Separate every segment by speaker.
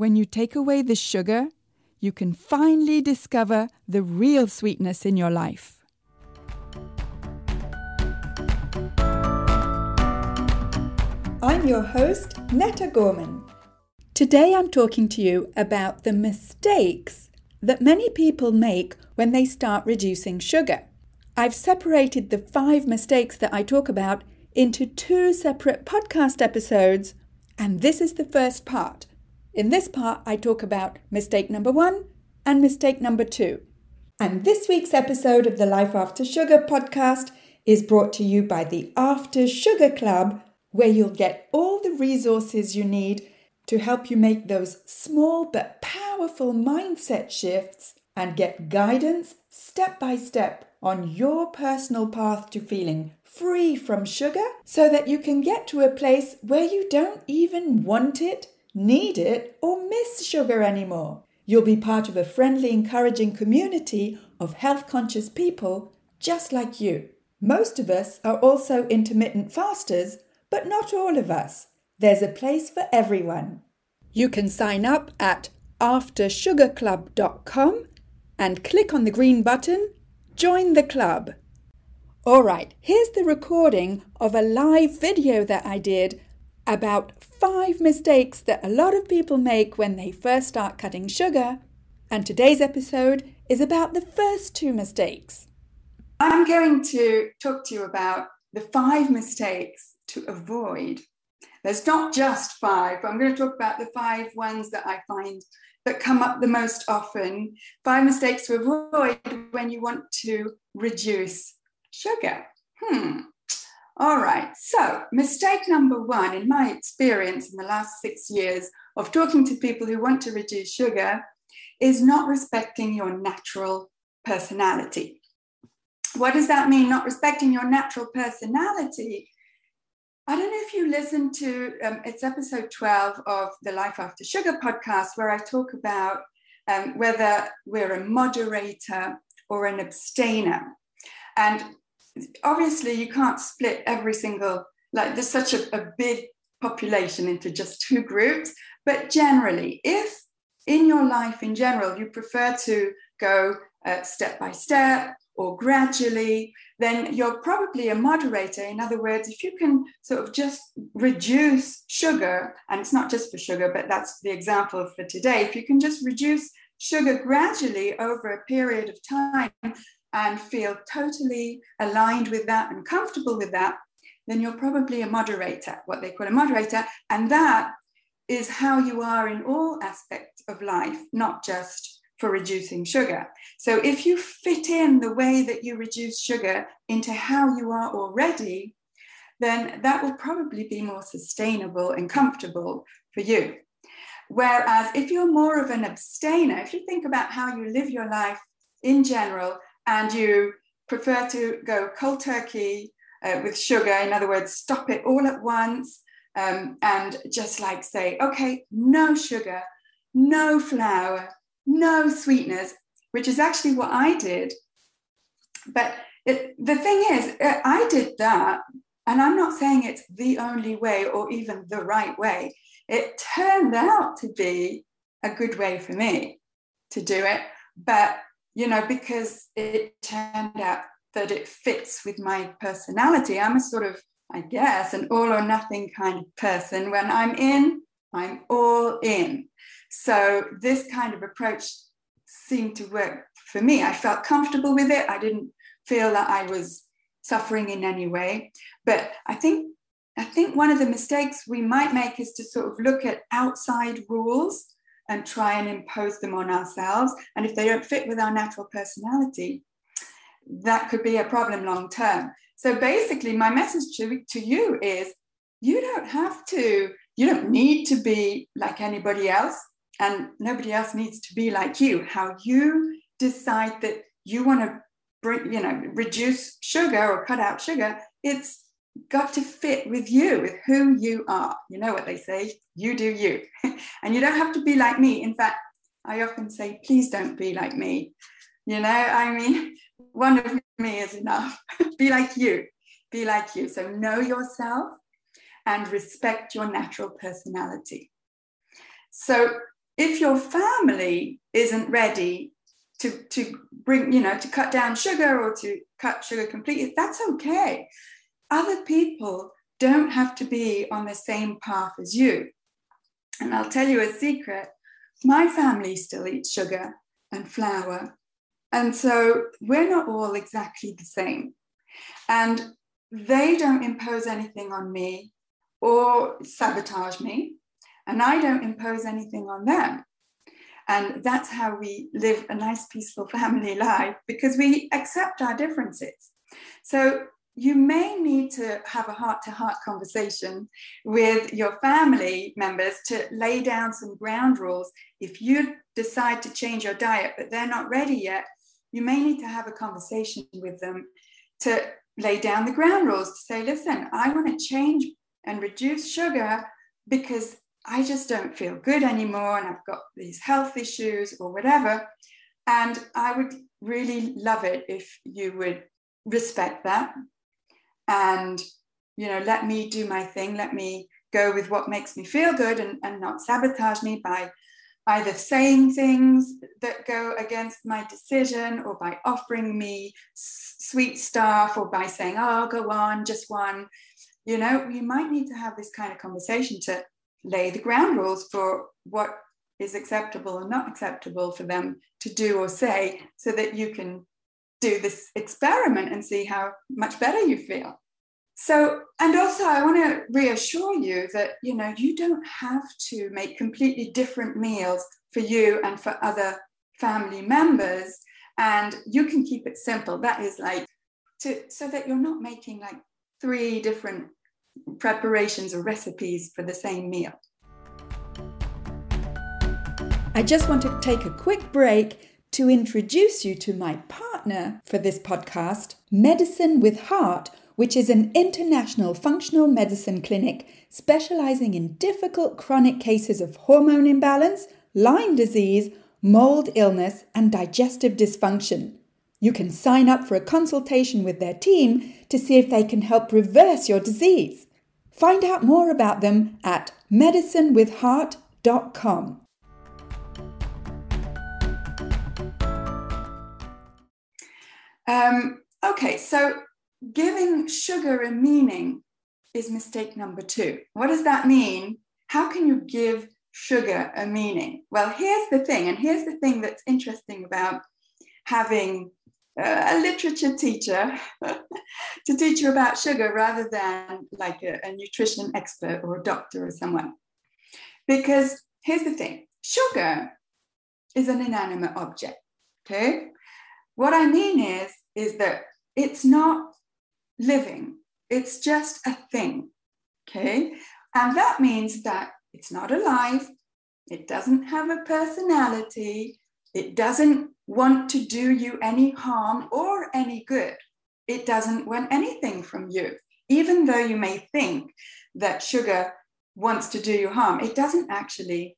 Speaker 1: when you take away the sugar, you can finally discover the real sweetness in your life. I'm your host, Netta Gorman. Today I'm talking to you about the mistakes that many people make when they start reducing sugar. I've separated the five mistakes that I talk about into two separate podcast episodes, and this is the first part. In this part, I talk about mistake number one and mistake number two. And this week's episode of the Life After Sugar podcast is brought to you by the After Sugar Club, where you'll get all the resources you need to help you make those small but powerful mindset shifts and get guidance step by step on your personal path to feeling free from sugar so that you can get to a place where you don't even want it, need it, or miss sugar anymore. You'll be part of a friendly, encouraging community of health conscious people just like you. Most of us are also intermittent fasters, but not all of us. There's a place for everyone. You can sign up at aftersugarclub.com and click on the green button Join the club. All right, here's the recording of a live video that I did about five mistakes that a lot of people make when they first start cutting sugar. And today's episode is about the first two mistakes.
Speaker 2: I'm going to talk to you about the five mistakes to avoid. There's not just five, but I'm going to talk about the five ones that I find that come up the most often. Five mistakes to avoid when you want to reduce sugar. Hmm. All right. So, mistake number one, in my experience in the last six years of talking to people who want to reduce sugar, is not respecting your natural personality. What does that mean? Not respecting your natural personality I don't know if you listened to um, it's episode 12 of the Life After Sugar podcast, where I talk about um, whether we're a moderator or an abstainer. And obviously, you can't split every single, like, there's such a, a big population into just two groups. But generally, if in your life in general you prefer to go uh, step by step or gradually, then you're probably a moderator. In other words, if you can sort of just reduce sugar, and it's not just for sugar, but that's the example for today, if you can just reduce sugar gradually over a period of time and feel totally aligned with that and comfortable with that, then you're probably a moderator, what they call a moderator. And that is how you are in all aspects of life, not just for reducing sugar. So if you fit in the way that you reduce sugar into how you are already, then that will probably be more sustainable and comfortable for you. Whereas if you're more of an abstainer, if you think about how you live your life in general and you prefer to go cold turkey uh, with sugar, in other words, stop it all at once um, and just like say, okay, no sugar, no flour, no sweeteners, which is actually what I did. But it, the thing is, uh, I did that, and I'm not saying it's the only way or even the right way. It turned out to be a good way for me to do it. But, you know, because it turned out that it fits with my personality, I'm a sort of, I guess, an all or nothing kind of person. When I'm in, I'm all in. So this kind of approach seemed to work for me. I felt comfortable with it. I didn't feel that I was suffering in any way. But I think I think one of the mistakes we might make is to sort of look at outside rules and try and impose them on ourselves. And if they don't fit with our natural personality, that could be a problem long term. So basically, my message to, to you is you don't have to, you don't need to be like anybody else and nobody else needs to be like you. How you decide that you want to bring, you know, reduce sugar or cut out sugar, it's got to fit with you, with who you are. You know what they say, you do you. and you don't have to be like me. In fact, I often say, please don't be like me. You know, I mean, one of me is enough. be like you. Be like you. So know yourself and respect your natural personality. So if your family isn't ready to, to bring, you know, to cut down sugar or to cut sugar completely, that's okay. Other people don't have to be on the same path as you. And I'll tell you a secret my family still eats sugar and flour. And so we're not all exactly the same. And they don't impose anything on me or sabotage me and I don't impose anything on them. And that's how we live a nice, peaceful family life because we accept our differences. So you may need to have a heart to heart conversation with your family members to lay down some ground rules. If you decide to change your diet, but they're not ready yet, you may need to have a conversation with them to lay down the ground rules to say, listen, I want to change and reduce sugar because I just don't feel good anymore and I've got these health issues or whatever. And I would really love it if you would respect that and, you know, let me do my thing, let me go with what makes me feel good and, and not sabotage me by either saying things that go against my decision or by offering me sweet stuff or by saying, oh, go on, just one. You know, you might need to have this kind of conversation to lay the ground rules for what is acceptable and not acceptable for them to do or say so that you can do this experiment and see how much better you feel so and also i want to reassure you that you know you don't have to make completely different meals for you and for other family members and you can keep it simple that is like to so that you're not making like three different preparations or recipes for the same meal.
Speaker 1: I just want to take a quick break to introduce you to my partner for this podcast, Medicine with Heart, which is an international functional medicine clinic specializing in difficult chronic cases of hormone imbalance, Lyme disease, mold illness, and digestive dysfunction. You can sign up for a consultation with their team to see if they can help reverse your disease. Find out more about them at medicinewithheart.com.
Speaker 2: Um, okay, so giving sugar a meaning is mistake number two. What does that mean? How can you give sugar a meaning? Well, here's the thing, and here's the thing that's interesting about having uh, a literature teacher to teach you about sugar rather than like a, a nutrition expert or a doctor or someone. Because here's the thing sugar is an inanimate object. Okay. What I mean is, is that it's not living, it's just a thing. Okay. And that means that it's not alive, it doesn't have a personality, it doesn't want to do you any harm or any good. It doesn't want anything from you. Even though you may think that sugar wants to do you harm, it doesn't actually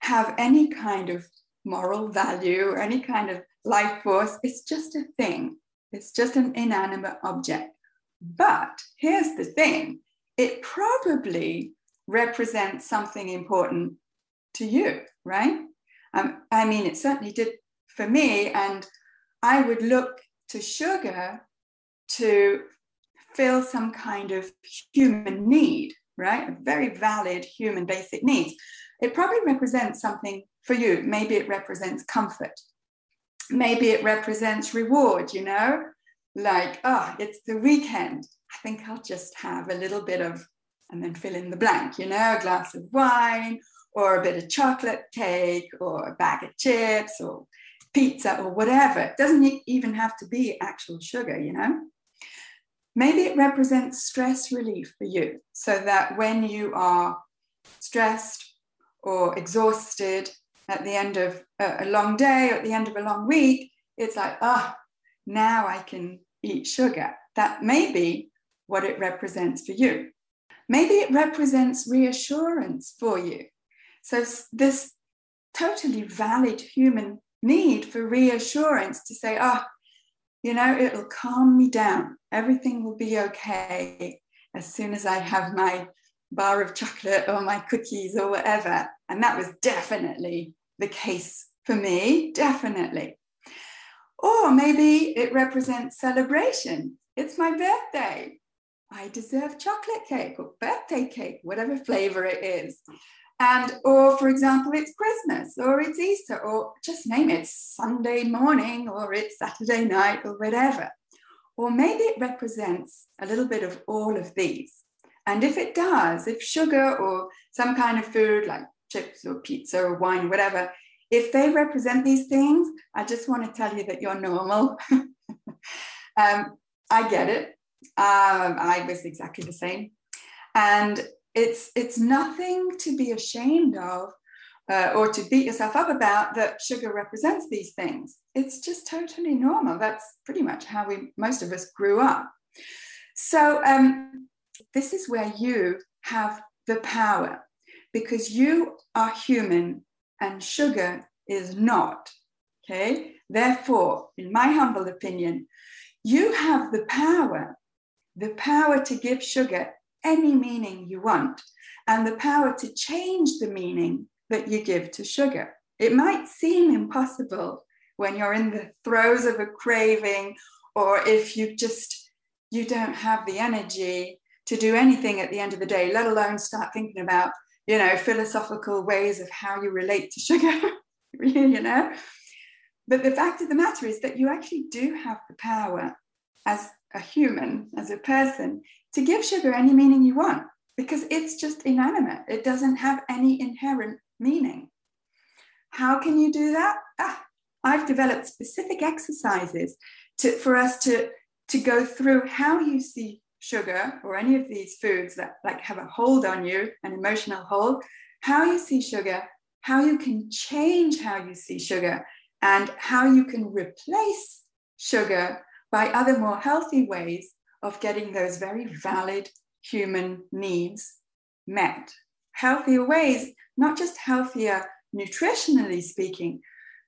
Speaker 2: have any kind of moral value or any kind of life force. It's just a thing, it's just an inanimate object. But here's the thing it probably represents something important to you, right? Um, I mean, it certainly did for me. And I would look to sugar to fill some kind of human need, right? A very valid human basic needs. It probably represents something for you. Maybe it represents comfort. Maybe it represents reward, you know? Like, oh, it's the weekend. I think I'll just have a little bit of, and then fill in the blank, you know, a glass of wine or a bit of chocolate cake or a bag of chips or pizza or whatever. It doesn't even have to be actual sugar, you know? Maybe it represents stress relief for you so that when you are stressed or exhausted at the end of a, long day, or at the end of a long week, it's like, ah, oh, now I can eat sugar. That may be what it represents for you. Maybe it represents reassurance for you. So, this totally valid human need for reassurance to say, oh, you know, it'll calm me down. Everything will be okay as soon as I have my bar of chocolate or my cookies or whatever. And that was definitely the case for me, definitely. Or maybe it represents celebration. It's my birthday. I deserve chocolate cake or birthday cake, whatever flavor it is. And, or for example, it's Christmas or it's Easter or just name it, Sunday morning or it's Saturday night or whatever. Or maybe it represents a little bit of all of these. And if it does, if sugar or some kind of food like chips or pizza or wine, whatever, if they represent these things, I just want to tell you that you're normal. um, I get it. Um, I was exactly the same. And it's, it's nothing to be ashamed of uh, or to beat yourself up about that sugar represents these things. It's just totally normal. That's pretty much how we, most of us grew up. So, um, this is where you have the power because you are human and sugar is not. Okay. Therefore, in my humble opinion, you have the power, the power to give sugar any meaning you want, and the power to change the meaning that you give to sugar. It might seem impossible when you're in the throes of a craving, or if you just you don't have the energy to do anything at the end of the day, let alone start thinking about you know, philosophical ways of how you relate to sugar, you know. But the fact of the matter is that you actually do have the power as a human, as a person, to give sugar any meaning you want because it's just inanimate. It doesn't have any inherent meaning. How can you do that? Ah, I've developed specific exercises to, for us to, to go through how you see sugar or any of these foods that like have a hold on you, an emotional hold, how you see sugar, how you can change how you see sugar, and how you can replace sugar by other more healthy ways of getting those very valid human needs met. Healthier ways, not just healthier nutritionally speaking,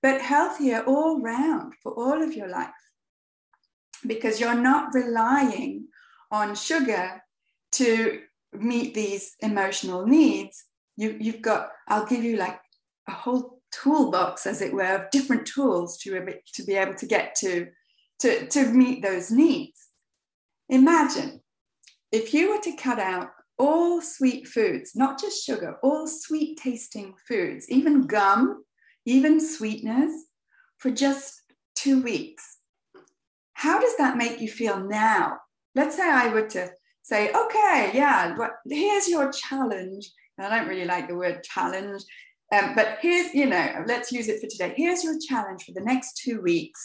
Speaker 2: but healthier all round for all of your life. Because you're not relying on sugar to meet these emotional needs, you, you've got, I'll give you like a whole toolbox, as it were, of different tools to, to be able to get to, to, to meet those needs. Imagine if you were to cut out all sweet foods, not just sugar, all sweet tasting foods, even gum, even sweeteners, for just two weeks. How does that make you feel now let's say I were to say, okay, yeah, but here's your challenge. I don't really like the word challenge, um, but here's, you know, let's use it for today. Here's your challenge for the next two weeks.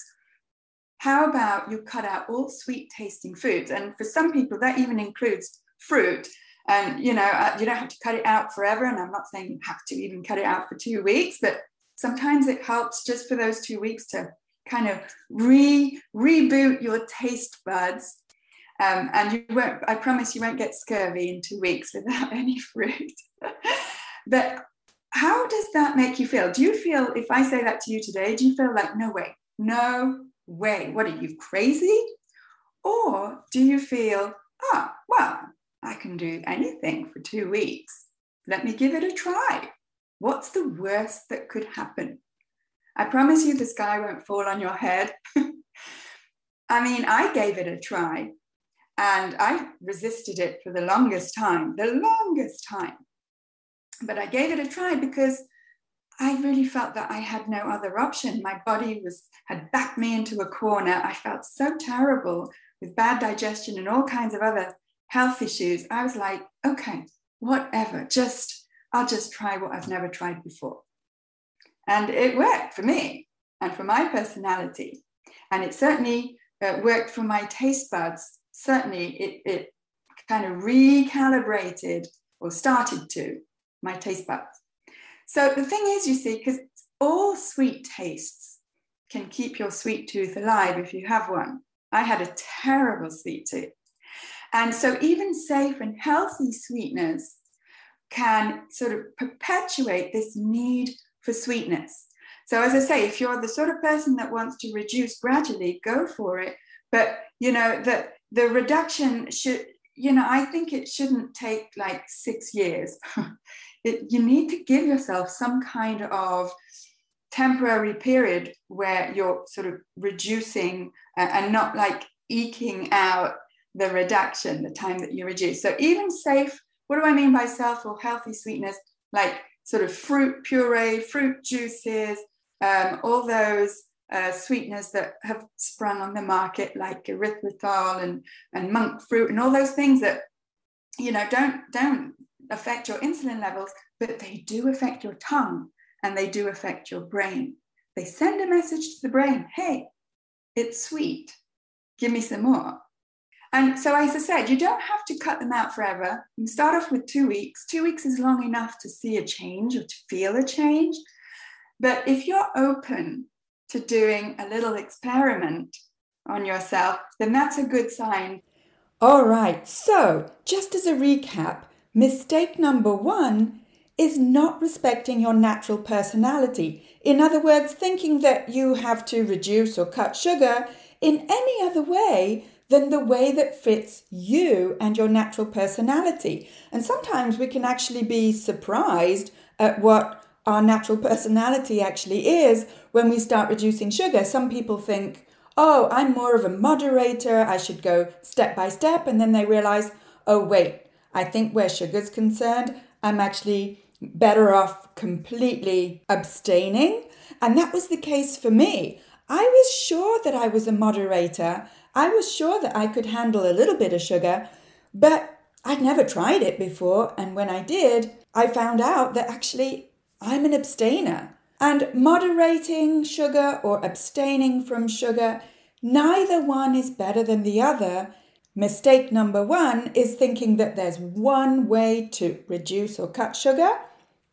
Speaker 2: How about you cut out all sweet tasting foods? And for some people, that even includes fruit. And, you know, uh, you don't have to cut it out forever. And I'm not saying you have to even cut it out for two weeks, but sometimes it helps just for those two weeks to kind of re reboot your taste buds um, and you won't, I promise you won't get scurvy in two weeks without any fruit. but how does that make you feel? Do you feel, if I say that to you today, do you feel like, no way, no way, what are you crazy? Or do you feel, ah, oh, well, I can do anything for two weeks. Let me give it a try. What's the worst that could happen? I promise you the sky won't fall on your head. I mean, I gave it a try and I resisted it for the longest time, the longest time. But I gave it a try because I really felt that I had no other option. My body was had backed me into a corner. I felt so terrible with bad digestion and all kinds of other health issues. I was like, okay, whatever, just I'll just try what I've never tried before. And it worked for me and for my personality. And it certainly uh, worked for my taste buds certainly it, it kind of recalibrated or started to my taste buds. So the thing is, you see, because all sweet tastes can keep your sweet tooth alive if you have one. I had a terrible sweet tooth. And so, even safe and healthy sweetness can sort of perpetuate this need for sweetness. So, as I say, if you're the sort of person that wants to reduce gradually, go for it. But you know that the reduction should, you know, I think it shouldn't take like six years. it, you need to give yourself some kind of temporary period where you're sort of reducing uh, and not like eking out the reduction, the time that you reduce. So even safe, what do I mean by self or healthy sweetness? Like sort of fruit puree, fruit juices, um, all those uh, sweeteners that have sprung on the market, like erythritol and, and monk fruit, and all those things that you know don't don't affect your insulin levels, but they do affect your tongue and they do affect your brain. They send a message to the brain, hey, it's sweet, give me some more. And so, as I said, you don't have to cut them out forever. You start off with two weeks. Two weeks is long enough to see a change or to feel a change. But if you're open to doing a little experiment on yourself, then that's a good sign.
Speaker 1: All right, so just as a recap, mistake number one is not respecting your natural personality. In other words, thinking that you have to reduce or cut sugar in any other way than the way that fits you and your natural personality. And sometimes we can actually be surprised at what our natural personality actually is when we start reducing sugar. Some people think, oh, I'm more of a moderator, I should go step by step. And then they realize, oh, wait, I think where sugar's concerned, I'm actually better off completely abstaining. And that was the case for me. I was sure that I was a moderator. I was sure that I could handle a little bit of sugar, but I'd never tried it before. And when I did, I found out that actually I'm an abstainer. And moderating sugar or abstaining from sugar, neither one is better than the other. Mistake number one is thinking that there's one way to reduce or cut sugar.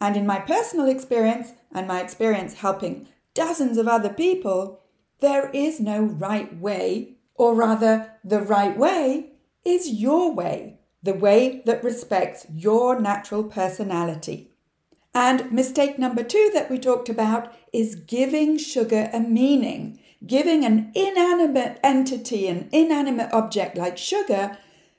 Speaker 1: And in my personal experience, and my experience helping dozens of other people, there is no right way, or rather, the right way is your way, the way that respects your natural personality. And mistake number two that we talked about is giving sugar a meaning, giving an inanimate entity, an inanimate object like sugar,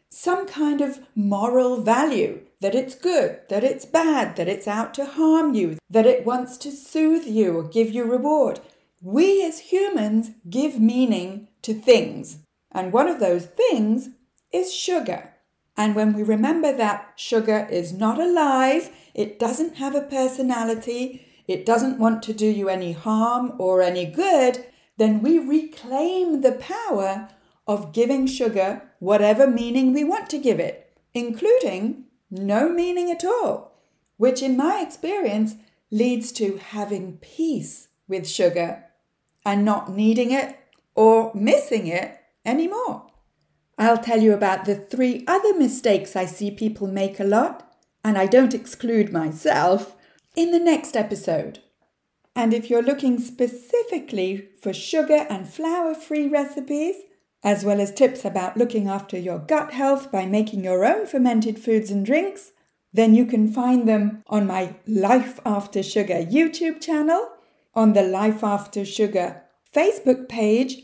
Speaker 1: some kind of moral value that it's good, that it's bad, that it's out to harm you, that it wants to soothe you or give you reward. We as humans give meaning to things, and one of those things is sugar. And when we remember that sugar is not alive, it doesn't have a personality, it doesn't want to do you any harm or any good, then we reclaim the power of giving sugar whatever meaning we want to give it, including no meaning at all, which in my experience leads to having peace with sugar and not needing it or missing it anymore. I'll tell you about the three other mistakes I see people make a lot, and I don't exclude myself, in the next episode. And if you're looking specifically for sugar and flour free recipes, as well as tips about looking after your gut health by making your own fermented foods and drinks, then you can find them on my Life After Sugar YouTube channel, on the Life After Sugar Facebook page,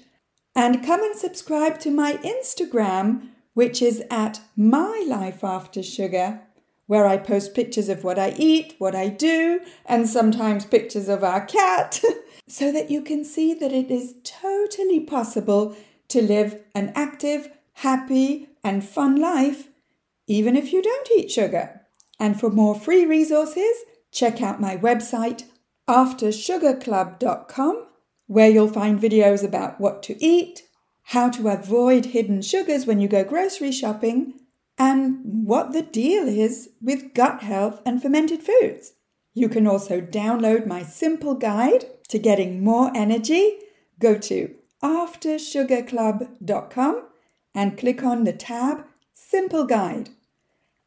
Speaker 1: and come and subscribe to my Instagram, which is at My Life After Sugar, where I post pictures of what I eat, what I do, and sometimes pictures of our cat, so that you can see that it is totally possible to live an active, happy, and fun life, even if you don't eat sugar. And for more free resources, check out my website, aftersugarclub.com where you'll find videos about what to eat, how to avoid hidden sugars when you go grocery shopping, and what the deal is with gut health and fermented foods. You can also download my simple guide to getting more energy. Go to aftersugarclub.com and click on the tab Simple Guide.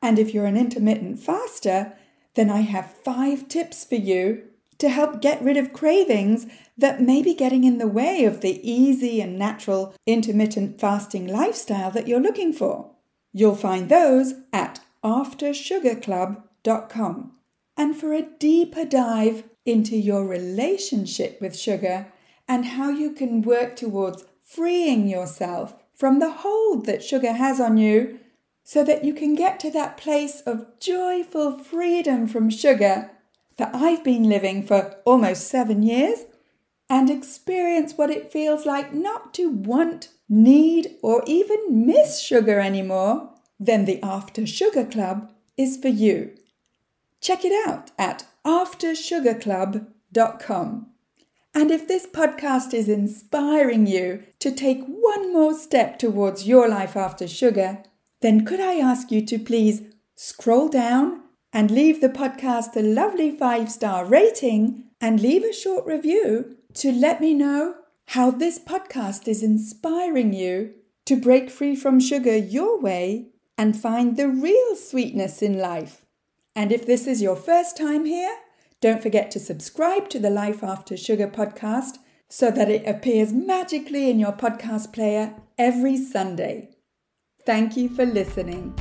Speaker 1: And if you're an intermittent faster, then I have five tips for you to help get rid of cravings that may be getting in the way of the easy and natural intermittent fasting lifestyle that you're looking for. You'll find those at aftersugarclub.com. And for a deeper dive into your relationship with sugar and how you can work towards freeing yourself from the hold that sugar has on you so that you can get to that place of joyful freedom from sugar that I've been living for almost seven years and experience what it feels like not to want, need, or even miss sugar anymore, then the After Sugar Club is for you. Check it out at aftersugarclub.com. And if this podcast is inspiring you to take one more step towards your life after sugar, then could I ask you to please scroll down and leave the podcast a lovely five star rating and leave a short review to let me know how this podcast is inspiring you to break free from sugar your way and find the real sweetness in life. And if this is your first time here, don't forget to subscribe to the Life After Sugar podcast so that it appears magically in your podcast player every Sunday. Thank you for listening.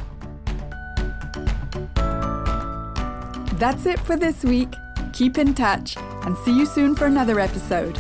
Speaker 1: That's it for this week. Keep in touch and see you soon for another episode.